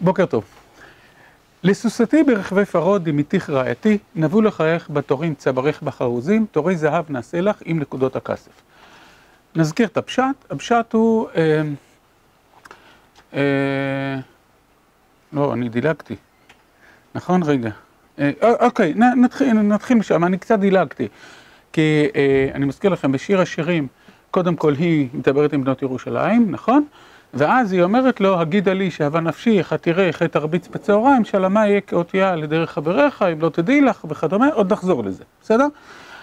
בוקר טוב. לסוסתי ברכבי פרעה דמיתיך רעייתי, נבו לחייך בתורים צווארך בחרוזים, תורי זהב נעשה לך עם נקודות הכסף. נזכיר את הפשט, הפשט הוא... אה, אה, לא, אני דילגתי. נכון? רגע. אה, אוקיי, נתחיל, נתחיל משם, אני קצת דילגתי. כי אה, אני מזכיר לכם, בשיר השירים, קודם כל היא מדברת עם בנות ירושלים, נכון? ואז היא אומרת לו, הגידה לי שאהבה נפשי, תראה, איך תרביץ בצהריים, שלמה יהיה כאותיה לדרך חבריך, אם לא תדעי לך וכדומה, עוד נחזור לזה, בסדר?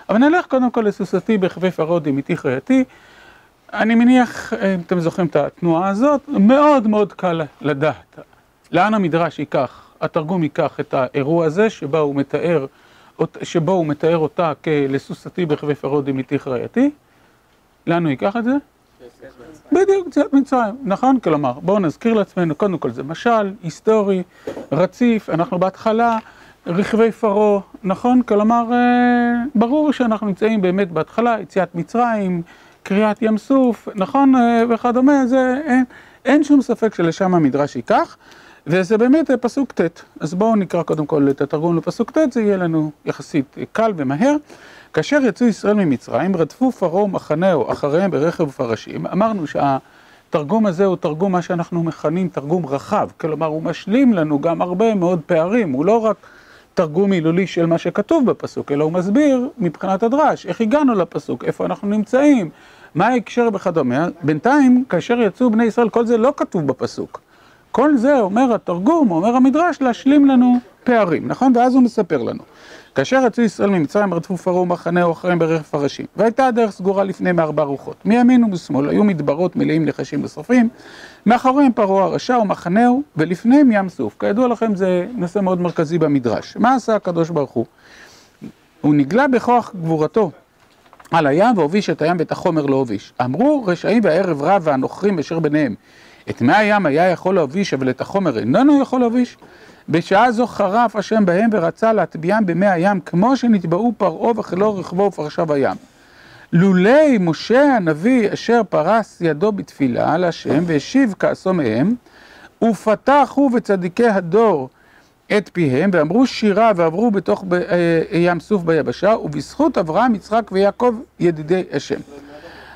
אבל נלך קודם כל לסוסתי בחבי פרעה דמיתי חייתי. אני מניח, אם אתם זוכרים את התנועה הזאת, מאוד מאוד קל לדעת לאן המדרש ייקח, התרגום ייקח את האירוע הזה, שבו הוא מתאר, שבו הוא מתאר אותה כלסוסתי בחבי פרעה דמיתי חייתי. לאן הוא ייקח את זה? בדיוק, יציאת מצרים, נכון? כלומר, בואו נזכיר לעצמנו, קודם כל זה משל, היסטורי, רציף, אנחנו בהתחלה, רכבי פרעה, נכון? כלומר, ברור שאנחנו נמצאים באמת בהתחלה, יציאת מצרים, קריעת ים סוף, נכון? וכדומה, זה, אין, אין שום ספק שלשם המדרש ייקח, וזה באמת פסוק ט', אז בואו נקרא קודם כל את התרגום לפסוק ט', זה יהיה לנו יחסית קל ומהר. כאשר יצאו ישראל ממצרים, רדפו פרעה ומחנהו אחריהם ברכב ופרשים. אמרנו שהתרגום הזה הוא תרגום, מה שאנחנו מכנים תרגום רחב, כלומר הוא משלים לנו גם הרבה מאוד פערים, הוא לא רק תרגום מילולי של מה שכתוב בפסוק, אלא הוא מסביר מבחינת הדרש, איך הגענו לפסוק, איפה אנחנו נמצאים, מה ההקשר וכדומה. בינתיים, כאשר יצאו בני ישראל, כל זה לא כתוב בפסוק. כל זה אומר התרגום, אומר המדרש, להשלים לנו פערים, נכון? ואז הוא מספר לנו. כאשר יצאו ישראל ממצרים, רדפו פרעה ומחנהו אחריהם ברכב פרשים. והייתה הדרך סגורה לפני מארבע רוחות. מימין ומשמאל היו מדברות מלאים נחשים ושרפים, מאחוריהם פרעה הרשע ומחנהו, ולפניהם ים סוף. כידוע לכם זה נושא מאוד מרכזי במדרש. מה עשה הקדוש ברוך הוא? הוא נגלה בכוח גבורתו על הים והוביש את הים ואת החומר לא הוביש. אמרו רשעים והערב רב והנוכרים אשר ביניהם. את מי הים היה יכול להוביש, אבל את החומר איננו יכול להוביש? בשעה זו חרף השם בהם ורצה להטביעם במי הים, כמו שנטבעו פרעה וכלו רכבו ופרשיו הים. לולי משה הנביא אשר פרס ידו בתפילה להשם והשיב כעסו מהם, ופתח הוא וצדיקי הדור את פיהם, ואמרו שירה ועברו בתוך ים סוף ביבשה, ובזכות אברהם, יצחק ויעקב ידידי השם.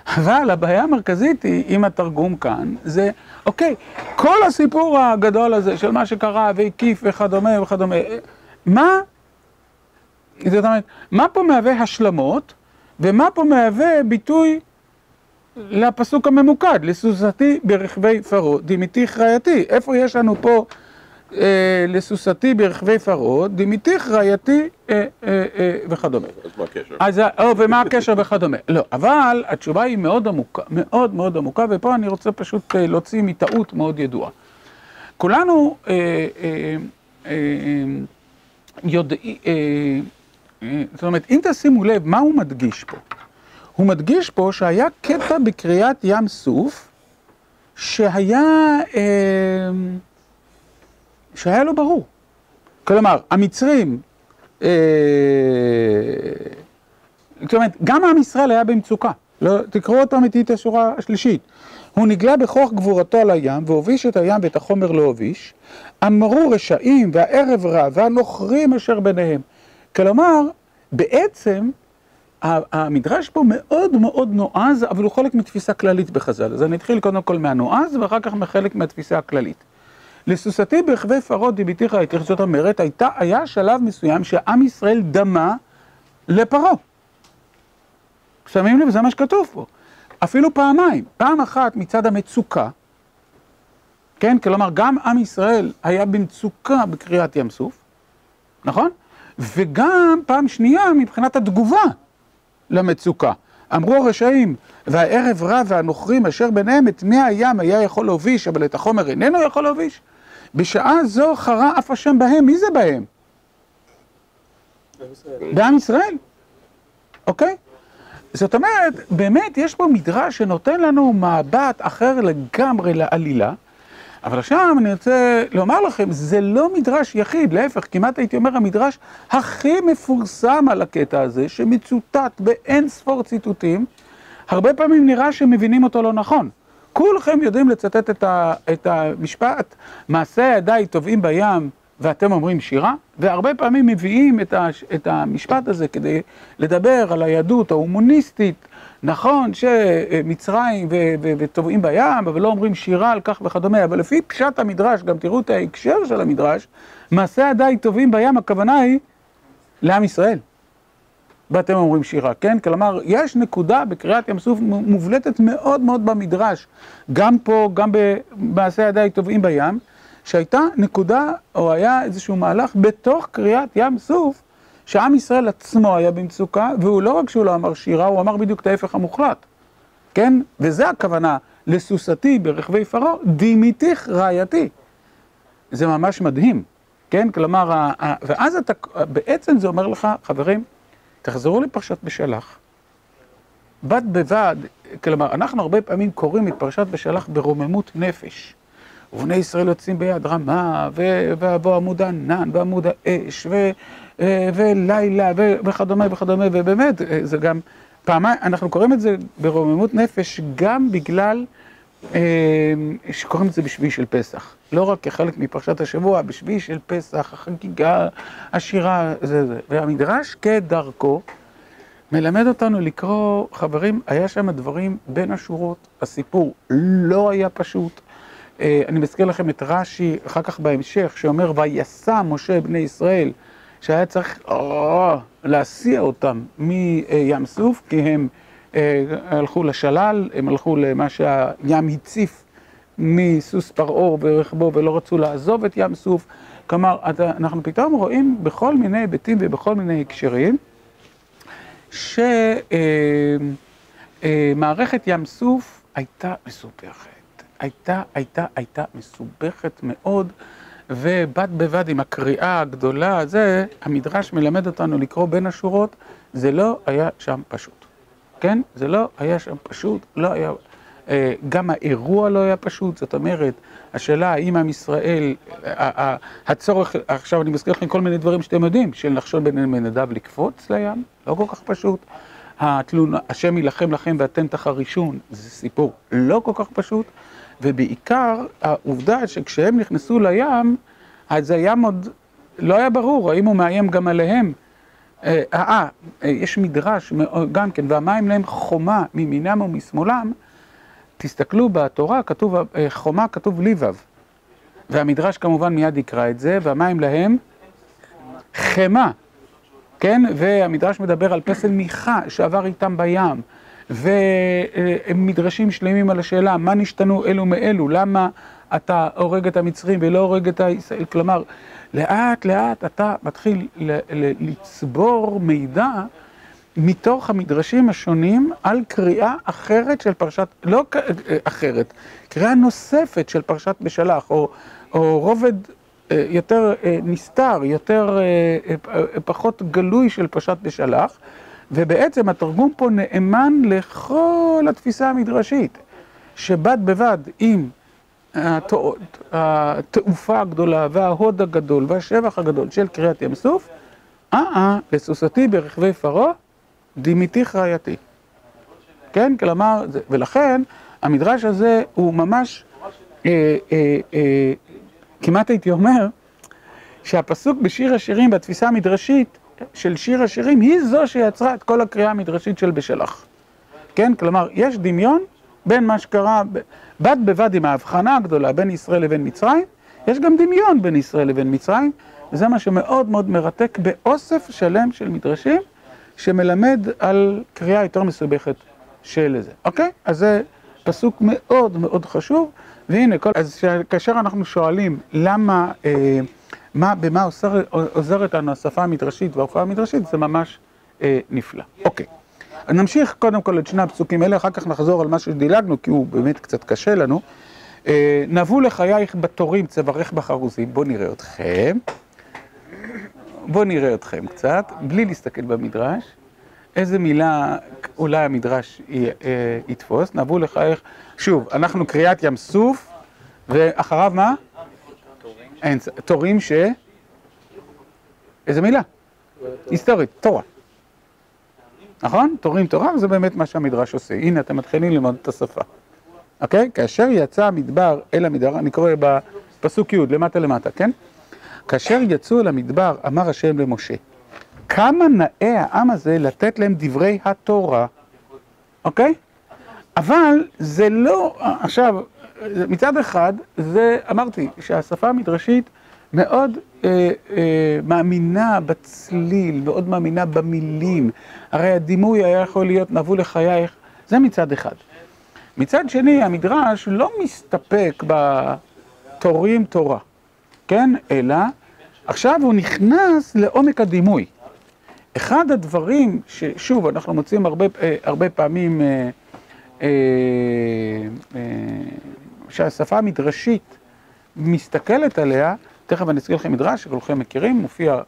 אבל הבעיה המרכזית היא, עם התרגום כאן, זה, אוקיי, כל הסיפור הגדול הזה של מה שקרה והקיף וכדומה וכדומה, מה, זאת אומרת, מה פה מהווה השלמות, ומה פה מהווה ביטוי לפסוק הממוקד, לסוסתי ברכבי פרעה, דמיתיך רעייתי, איפה יש לנו פה לסוסתי ברכבי פרעה, דמיתיך רעייתי וכדומה. אז מה הקשר? אז, ומה הקשר וכדומה. לא, אבל התשובה היא מאוד עמוקה, מאוד מאוד עמוקה, ופה אני רוצה פשוט להוציא מטעות מאוד ידועה. כולנו יודעים, זאת אומרת, אם תשימו לב, מה הוא מדגיש פה? הוא מדגיש פה שהיה קטע בקריאת ים סוף, שהיה... שהיה לו ברור. כלומר, המצרים, זאת אומרת, גם עם ישראל היה במצוקה. תקראו אותם איתי את השורה השלישית. הוא נגלה בכוח גבורתו על הים, והוביש את הים ואת החומר לא הוביש. אמרו רשעים והערב רע והנוכרים אשר ביניהם. כלומר, בעצם, המדרש פה מאוד מאוד נועז, אבל הוא חלק מתפיסה כללית בחז"ל. אז אני אתחיל קודם כל מהנועז, ואחר כך מחלק מהתפיסה הכללית. לסוסתי ברכבי רעייתי, זאת אומרת, הייתה, היה שלב מסוים שעם ישראל דמה לפרעה. שמים לב, זה מה שכתוב פה. אפילו פעמיים, פעם אחת מצד המצוקה, כן, כלומר גם עם ישראל היה במצוקה בקריאת ים סוף, נכון? וגם פעם שנייה מבחינת התגובה למצוקה. אמרו הרשעים, והערב רע והנוכרים אשר ביניהם, את מי הים היה יכול להוביש, אבל את החומר איננו יכול להוביש? בשעה זו חרה אף השם בהם, מי זה בהם? בעם ישראל, אוקיי? זאת אומרת, באמת יש פה מדרש שנותן לנו מבט אחר לגמרי לעלילה, אבל עכשיו אני רוצה לומר לכם, זה לא מדרש יחיד, להפך, כמעט הייתי אומר המדרש הכי מפורסם על הקטע הזה, שמצוטט באין ספור ציטוטים, הרבה פעמים נראה שמבינים אותו לא נכון. כולכם יודעים לצטט את המשפט, מעשה ידיי טובעים בים ואתם אומרים שירה, והרבה פעמים מביאים את המשפט הזה כדי לדבר על היהדות ההומוניסטית, נכון שמצרים וטובעים בים, אבל לא אומרים שירה על כך וכדומה, אבל לפי פשט המדרש, גם תראו את ההקשר של המדרש, מעשה ידיי טובעים בים, הכוונה היא לעם ישראל. ואתם אומרים שירה, כן? כלומר, יש נקודה בקריאת ים סוף מובלטת מאוד מאוד במדרש, גם פה, גם במעשה ידיי טובעים בים, שהייתה נקודה, או היה איזשהו מהלך בתוך קריאת ים סוף, שעם ישראל עצמו היה במצוקה, והוא לא רק שהוא לא אמר שירה, הוא אמר בדיוק את ההפך המוחלט, כן? וזה הכוונה, לסוסתי ברכבי פרעה, דימיתיך רעייתי. זה ממש מדהים, כן? כלומר, ואז אתה, בעצם זה אומר לך, חברים, תחזרו לפרשת בשלח. בד בבד, כלומר, אנחנו הרבה פעמים קוראים את פרשת בשלח ברוממות נפש. ובני ישראל יוצאים ביד רמה, ויבוא עמוד הענן, ועמוד האש, ולילה, וכדומה וכדומה, ובאמת, זה גם פעמיים, אנחנו קוראים את זה ברוממות נפש גם בגלל שקוראים את זה בשביעי של פסח. לא רק כחלק מפרשת השבוע, בשביעי של פסח, החגיגה, השירה, זה זה. והמדרש כדרכו מלמד אותנו לקרוא, חברים, היה שם דברים בין השורות, הסיפור לא היה פשוט. אני מזכיר לכם את רש"י, אחר כך בהמשך, שאומר, ויסע משה בני ישראל, שהיה צריך להסיע אותם מים סוף, כי הם הלכו לשלל, הם הלכו למה שהים הציף מסוס פרעה ורכבו, ולא רצו לעזוב את ים סוף. כלומר, אנחנו פתאום רואים בכל מיני היבטים ובכל מיני הקשרים, שמערכת ים סוף הייתה מסובכת. הייתה, הייתה, הייתה מסובכת מאוד, ובד בבד עם הקריאה הגדולה, זה, המדרש מלמד אותנו לקרוא בין השורות, זה לא היה שם פשוט. כן? זה לא היה שם פשוט, לא היה... גם האירוע לא היה פשוט, זאת אומרת, השאלה האם עם ישראל, הצורך, עכשיו אני מזכיר לכם כל מיני דברים שאתם יודעים, של נחשון בן מנדב לקפוץ לים, לא כל כך פשוט. התלונה, השם יילחם לכם ואתם תחרישון, זה סיפור לא כל כך פשוט. ובעיקר העובדה שכשהם נכנסו לים, אז הים עוד לא היה ברור האם הוא מאיים גם עליהם. אה, אה, יש מדרש גם כן, והמים להם חומה מימינם ומשמאלם, תסתכלו בתורה, כתוב, חומה כתוב לבב. והמדרש כמובן מיד יקרא את זה, והמים להם חמה, כן? והמדרש מדבר על פסל מיכה שעבר איתם בים. ומדרשים שלמים על השאלה, מה נשתנו אלו מאלו? למה אתה הורג את המצרים ולא הורג את הישראל? כלומר, לאט לאט אתה מתחיל לצבור מידע מתוך המדרשים השונים על קריאה אחרת של פרשת, לא אחרת, קריאה נוספת של פרשת בשלח, או, או רובד יותר נסתר, יותר פחות גלוי של פרשת בשלח. ובעצם התרגום פה נאמן לכל התפיסה המדרשית, שבד בבד עם התעופה הגדולה וההוד הגדול והשבח הגדול של קריאת ים סוף, אה אה, לסוסתי ברכבי פרעה, דימיתיך רעייתי. כן? כלומר, ולכן המדרש הזה הוא ממש, אה, אה, אה, כמעט הייתי אומר, שהפסוק בשיר השירים בתפיסה המדרשית של שיר השירים היא זו שיצרה את כל הקריאה המדרשית של בשלח. כן? כלומר, יש דמיון בין מה שקרה בד בבד עם ההבחנה הגדולה בין ישראל לבין מצרים, יש גם דמיון בין ישראל לבין מצרים, וזה מה שמאוד מאוד מרתק באוסף שלם של מדרשים, שמלמד על קריאה יותר מסובכת של זה. אוקיי? אז זה פסוק מאוד מאוד חשוב, והנה, כל... אז כאשר אנחנו שואלים למה... אה, מה, במה עוזר, עוזרת לנו השפה המדרשית וההופעה המדרשית, זה ממש אה, נפלא. אוקיי, נמשיך קודם כל את שני הפסוקים האלה, אחר כך נחזור על מה שדילגנו, כי הוא באמת קצת קשה לנו. אה, נבו לחייך בתורים, צווארך בחרוזים, בואו נראה אתכם. בואו נראה אתכם קצת, בלי להסתכל במדרש. איזה מילה אולי המדרש י, אה, יתפוס, נבו לחייך, שוב, אנחנו קריאת ים סוף, ואחריו מה? תורים ש... איזה מילה? היסטורית, תורה. נכון? תורים תורה, וזה באמת מה שהמדרש עושה. הנה, אתם מתחילים ללמוד את השפה. אוקיי? כאשר יצא המדבר אל המדבר, אני קורא בפסוק י' למטה למטה, כן? כאשר יצאו אל המדבר, אמר השם למשה, כמה נאה העם הזה לתת להם דברי התורה, אוקיי? אבל זה לא, עכשיו, מצד אחד, זה, אמרתי, שהשפה המדרשית מאוד מאמינה בצליל, מאוד מאמינה במילים. הרי הדימוי היה יכול להיות נבוא לחייך, זה מצד אחד. מצד שני, המדרש לא מסתפק בתורים תורה, כן? אלא עכשיו הוא נכנס לעומק הדימוי. אחד הדברים ששוב, אנחנו מוצאים הרבה, אה, הרבה פעמים אה, אה, אה, שהשפה המדרשית מסתכלת עליה, תכף אני אזכיר לכם מדרש שכולכם מכירים, מופיע אה,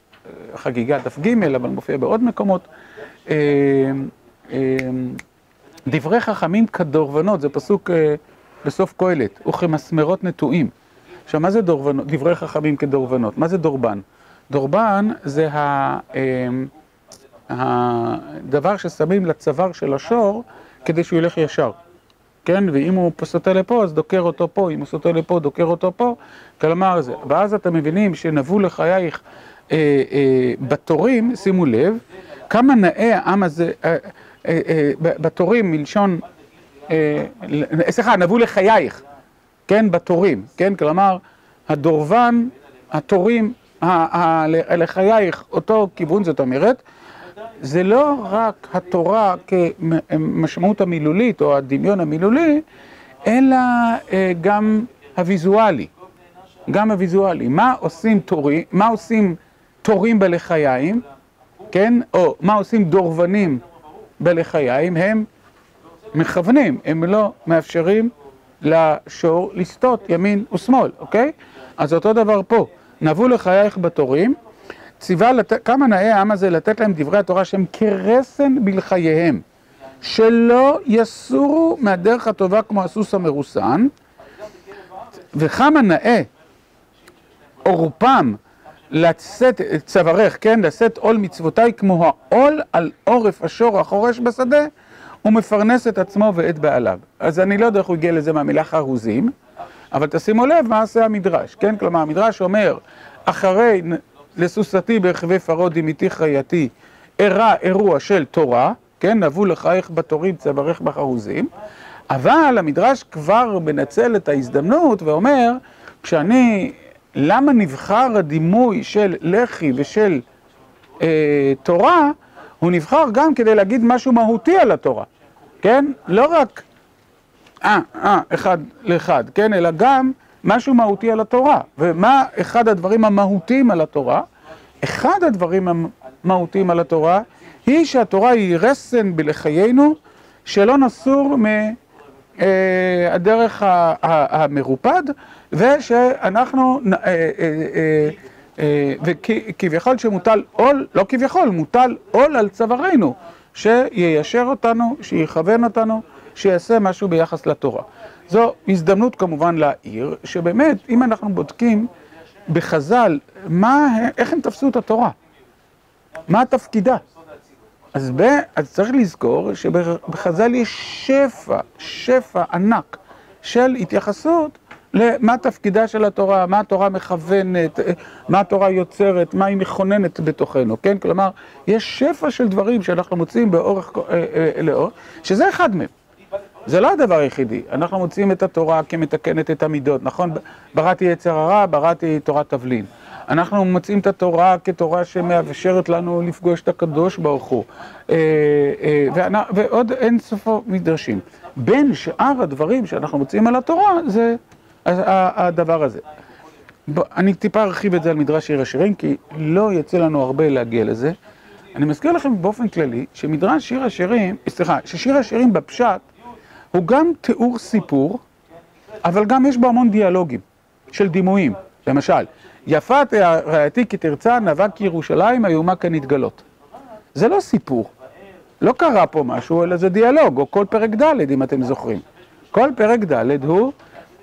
חגיגה דף ג', אבל מופיע בעוד מקומות. אה, אה, דברי חכמים כדורבנות, זה פסוק בסוף קהלת, וכמסמרות נטועים. עכשיו, מה זה דורבנות, דברי חכמים כדורבנות? מה זה דורבן? דורבן זה הדבר ששמים לצוואר של השור כדי שהוא ילך ישר. כן? ואם הוא סוטה לפה, אז דוקר אותו פה, אם הוא סוטה לפה, דוקר אותו פה, כלומר זה. ואז אתם מבינים שנבוא לחייך אה, אה, בתורים, שימו לב, כמה נאה העם הזה, אה, אה, אה, בתורים מלשון, אה, סליחה, נבוא לחייך, כן? בתורים, כן? כלומר, הדורבן, התורים, לחייך, אותו כיוון, זאת אומרת, זה לא רק התורה כמשמעות המילולית או הדמיון המילולי, אלא אה, גם הוויזואלי. גם הוויזואלי. מה עושים תורים, מה עושים תורים בלחיים, כן? או מה עושים דורבנים בלחיים? הם מכוונים, הם לא מאפשרים לשור לסטות ימין ושמאל, אוקיי? אז אותו דבר פה. נבוא לחייך בתורים. ציווה, לת... כמה נאה העם הזה לתת להם דברי התורה שהם כרסן בלחייהם, שלא יסורו מהדרך הטובה כמו הסוס המרוסן, וכמה נאה עורפם לשאת צווארך, כן, לשאת עול מצוותיי כמו העול על עורף השור החורש בשדה, ומפרנס את עצמו ואת בעליו. אז אני לא יודע איך הוא הגיע לזה מהמילה חרוזים, אבל תשימו לב מה עושה המדרש, כן? כלומר, המדרש אומר, אחרי לסוסתי ברכבי פרעה דמיתי חייתי, אירע אירוע של תורה, כן, נבוא לחייך בתורים צווארך בחרוזים, אבל המדרש כבר מנצל את ההזדמנות ואומר, כשאני, למה נבחר הדימוי של לחי ושל אה, תורה, הוא נבחר גם כדי להגיד משהו מהותי על התורה, כן? לא רק, אה, אה, אחד לאחד, כן? אלא גם משהו מהותי על התורה. ומה אחד הדברים המהותיים על התורה? אחד הדברים המהותיים על התורה היא שהתורה היא רסן בלחיינו שלא נסור מהדרך המרופד ושאנחנו, וכביכול שמוטל עול, לא כביכול, מוטל עול על צווארנו שיישר אותנו, שיכוון אותנו, שיעשה משהו ביחס לתורה. זו הזדמנות כמובן להעיר, שבאמת, אם אנחנו בודקים בחז"ל, מה, איך הם תפסו את התורה? מה תפקידה? אז, ב, אז צריך לזכור שבחז"ל יש שפע, שפע ענק של התייחסות למה תפקידה של התורה, מה התורה מכוונת, מה התורה יוצרת, מה היא מכוננת בתוכנו, כן? כלומר, יש שפע של דברים שאנחנו מוצאים באורך אה, אה, לאור, שזה אחד מהם. זה לא הדבר היחידי, אנחנו מוצאים את התורה כמתקנת את המידות, נכון? בראתי יצר הרע, בראתי תורת תבלין. אנחנו מוצאים את התורה כתורה שמאפשרת לנו לפגוש את הקדוש ברוך הוא. אה, אה, ועוד אין סופו מדרשים. בין שאר הדברים שאנחנו מוצאים על התורה, זה הדבר הזה. אני טיפה ארחיב את זה על מדרש שיר השירים, כי לא יצא לנו הרבה להגיע לזה. אני מזכיר לכם באופן כללי, שמדרש שיר השירים, סליחה, ששיר השירים בפשט, הוא גם תיאור סיפור, אבל גם יש בו המון דיאלוגים של דימויים. למשל, יפת רעייתי כי תרצה נאבק ירושלים איומה כנתגלות. זה לא סיפור, לא קרה פה משהו, אלא זה דיאלוג, או כל פרק ד' אם אתם זוכרים. כל פרק ד' הוא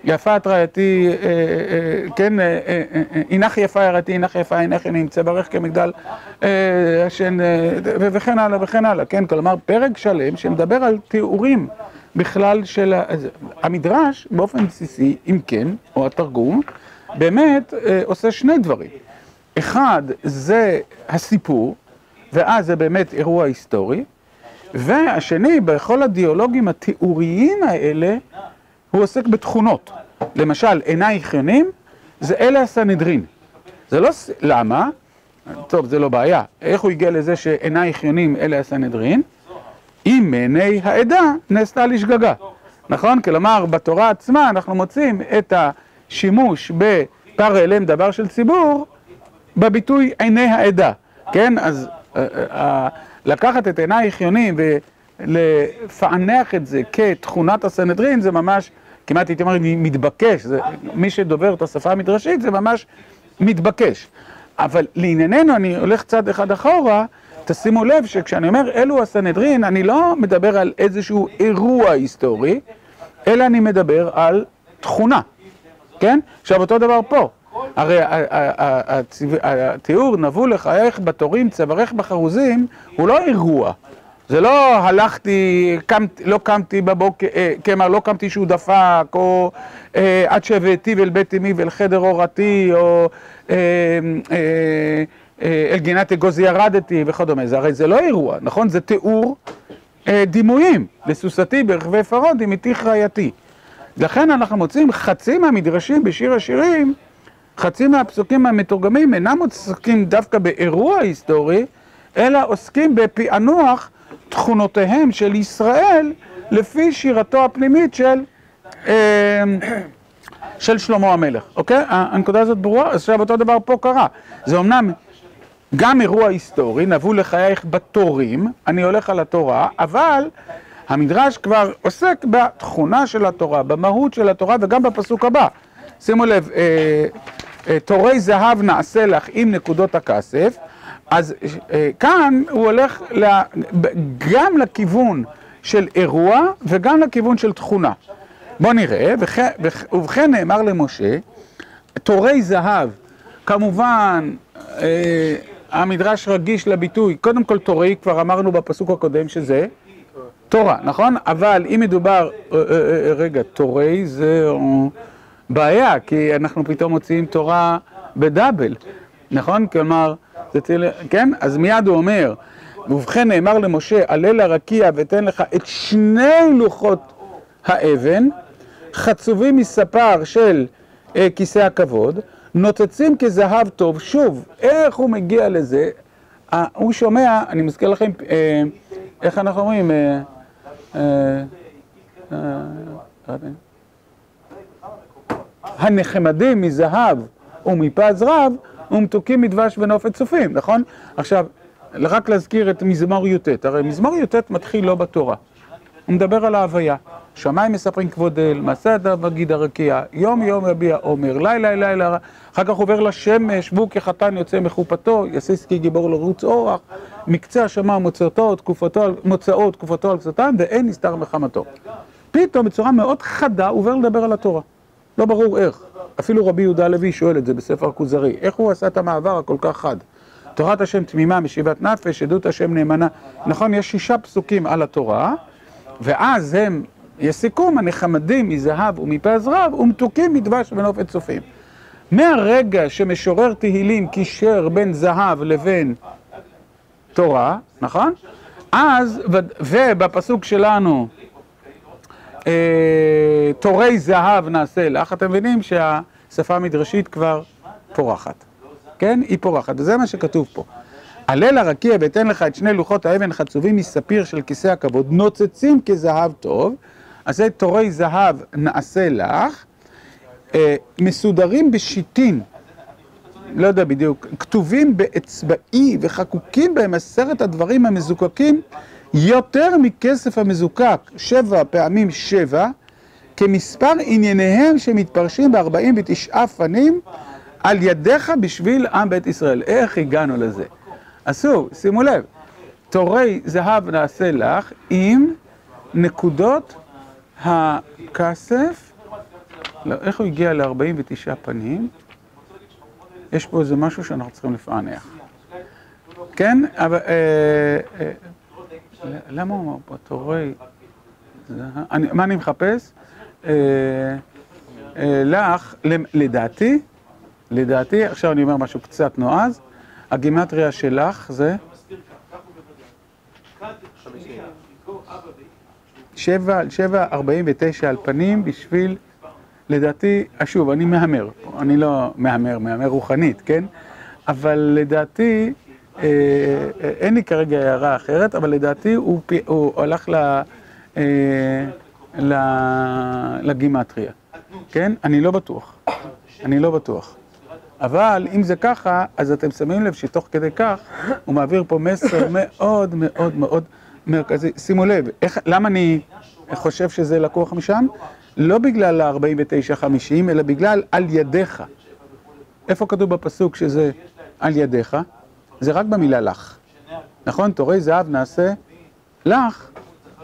יפת רעייתי, אה, אה, כן, הנך יפה ירעתי, הנך יפה, הנך נמצא ברך כמגדל השן, וכן הלאה וכן הלאה, כן, כלומר פרק שלם שמדבר על תיאורים בכלל של המדרש באופן בסיסי, אם כן, או התרגום, באמת עושה שני דברים. אחד, זה הסיפור, ואז זה באמת אירוע היסטורי, והשני, בכל הדיאלוגים התיאוריים האלה, הוא עוסק בתכונות. למשל, עינייך יונים, זה אלה הסנהדרין. זה לא... למה? טוב, זה לא בעיה. איך הוא הגיע לזה שעינייך יונים אלה הסנהדרין? אם מעיני העדה נעשתה לשגגה. נכון? כלומר, בתורה עצמה אנחנו מוצאים את השימוש בפר אליהם דבר של ציבור בביטוי עיני העדה. כן? אז לקחת את עינייך יונים ולפענח את זה כתכונת הסנהדרין זה ממש, כמעט הייתי אומר, מתבקש. זה, מי שדובר את השפה המדרשית זה ממש מתבקש. אבל לענייננו, אני הולך צעד אחד אחורה, תשימו לב שכשאני אומר אלו הסנהדרין, אני לא מדבר על איזשהו אירוע היסטורי, אלא אני מדבר על תכונה, כן? עכשיו אותו דבר פה, הרי התיאור נבוא לחייך בתורים צווארך בחרוזים הוא לא אירוע, זה לא הלכתי, לא קמתי בבוקר, כלומר לא קמתי שהוא דפק, או עד שהביאתיו אל בית אמי ואל חדר הורתי, או אל גינת אגוז ירדתי וכדומה, זה הרי זה לא אירוע, נכון? זה תיאור דימויים, לסוסתי ברכבי פרעה דמיתיך רעייתי. לכן אנחנו מוצאים חצי מהמדרשים בשיר השירים, חצי מהפסוקים המתורגמים אינם עוסקים דווקא באירוע היסטורי, אלא עוסקים בפענוח תכונותיהם של ישראל לפי שירתו הפנימית של של שלמה המלך, אוקיי? הנקודה הזאת ברורה? עכשיו אותו דבר פה קרה. זה אמנם גם אירוע היסטורי, נבוא לחייך בתורים, אני הולך על התורה, אבל המדרש כבר עוסק בתכונה של התורה, במהות של התורה וגם בפסוק הבא. שימו לב, תורי זהב נעשה לך עם נקודות הכסף, אז כאן הוא הולך גם לכיוון של אירוע וגם לכיוון של תכונה. בואו נראה, ובכן נאמר למשה, תורי זהב, כמובן המדרש רגיש לביטוי, קודם כל תורי, כבר אמרנו בפסוק הקודם שזה תורה, נכון? אבל אם מדובר, רגע, תורי זה בעיה, כי אנחנו פתאום מוציאים תורה בדאבל, נכון? כלומר, זה תל... כן? אז מיד הוא אומר, ובכן נאמר למשה, עלה לרקיע ותן לך את שני לוחות האבן, חצובים מספר של אה, כיסא הכבוד, נוצצים כזהב טוב. שוב, איך הוא מגיע לזה? אה, הוא שומע, אני מזכיר לכם, אה, איך אנחנו אומרים? אה, הנחמדים מזהב ומפז רב ומתוקים מדבש ונופת צופים, נכון? עכשיו, רק להזכיר את מזמור י"ט, הרי מזמור י"ט מתחיל לא בתורה, הוא מדבר על ההוויה. שמיים מספרים כבוד אל, מעשה אדם מגיד הרקיע, יום יום יביע עומר, לילה לילה, אחר כך עובר לשמש, והוא כחתן יוצא מחופתו, יסיס כי גיבור לרוץ אורח, מקצה מוצאותו, מוצאו, תקופתו על קצתם, ואין נסתר מחמתו. פתאום בצורה מאוד חדה עובר לדבר על התורה. לא ברור איך. אפילו רבי יהודה הלוי שואל את זה בספר כוזרי, איך הוא עשה את המעבר הכל כך חד? תורת השם תמימה משיבת נפש, עדות השם נאמנה. נכון, יש שישה פסוקים על התורה, ואז הם, יש סיכום, הנחמדים מזהב ומפז רב ומתוקים מדבש ונופת צופים. מהרגע שמשורר תהילים קישר בין זהב לבין תורה, נכון? אז, ובפסוק שלנו, תורי זהב נעשה לך, אתם מבינים שהשפה המדרשית כבר פורחת, כן? היא פורחת, וזה מה שכתוב פה. עלה לרקיע ואתן לך את שני לוחות האבן חצובים מספיר של כיסא הכבוד, נוצצים כזהב טוב, אז זה תורי זהב נעשה לך, מסודרים בשיטין, לא יודע בדיוק, כתובים באצבעי וחקוקים בהם עשרת הדברים המזוקקים יותר מכסף המזוקק, שבע פעמים שבע, כמספר ענייניהם שמתפרשים בארבעים ותשעה פנים על ידיך בשביל עם בית ישראל. איך הגענו לזה? אסור, שימו לב, תורי זהב נעשה לך עם נקודות הכסף, לא, איך הוא הגיע ל-49 פנים? יש פה איזה משהו שאנחנו צריכים לפענח. כן, אבל... למה הוא אמר פה תורי מה אני מחפש? לך, לדעתי, לדעתי, עכשיו אני אומר משהו קצת נועז, הגימטריה שלך זה שבע, שבע, ארבעים ותשע על פנים בשביל, לדעתי, שוב, אני מהמר, אני לא מהמר, מהמר רוחנית, כן? אבל לדעתי, אין לי כרגע הערה אחרת, אבל לדעתי הוא הלך לגימטריה, כן? אני לא בטוח, אני לא בטוח. אבל אם זה ככה, אז אתם שמים לב שתוך כדי כך הוא מעביר פה מסר מאוד מאוד מאוד מרכזי. שימו לב, למה אני חושב שזה לקוח משם? לא בגלל ה-49-50, אלא בגלל על ידיך. איפה כתוב בפסוק שזה על ידיך? זה רק במילה לך. נכון? תורי זהב נעשה לך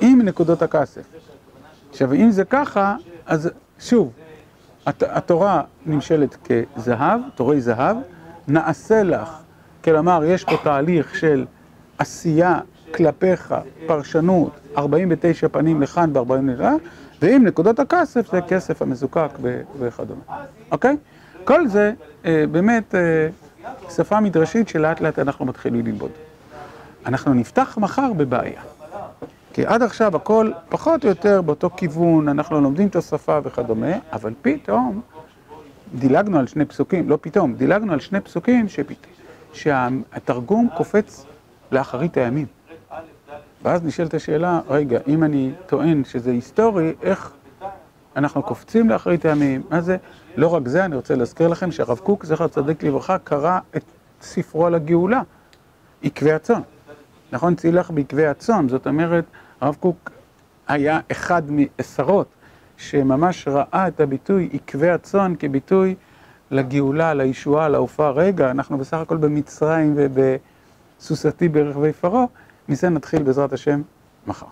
עם נקודות הכסף. עכשיו, אם זה ככה, אז שוב, התורה נמשלת כזהב, תורי זהב, נעשה לך, כלומר, יש פה תהליך של עשייה כלפיך, פרשנות, 49 פנים לכאן ו-40 לכאן, ואם נקודות הכסף זה כסף המזוקק וכדומה, אוקיי? כל זה באמת שפה מדרשית שלאט לאט אנחנו מתחילים ללמוד. אנחנו נפתח מחר בבעיה. כי עד עכשיו הכל פחות או יותר באותו כיוון, אנחנו לומדים את השפה וכדומה, אבל פתאום דילגנו על שני פסוקים, לא פתאום, דילגנו על שני פסוקים שהתרגום קופץ לאחרית הימים. ואז נשאלת השאלה, רגע, אם אני טוען שזה היסטורי, איך אנחנו קופצים לאחרית הימים? מה זה? לא רק זה, אני רוצה להזכיר לכם שהרב קוק, זכר צדיק לברכה, קרא את ספרו על הגאולה, עקבי הצאן. נכון? צילח בעקבי הצאן, זאת אומרת, הרב קוק היה אחד מעשרות שממש ראה את הביטוי עקבי הצאן כביטוי לגאולה, לישועה, לעופרה. רגע, אנחנו בסך הכל במצרים ובסוסתי ברחבי פרעה, מזה נתחיל בעזרת השם מחר.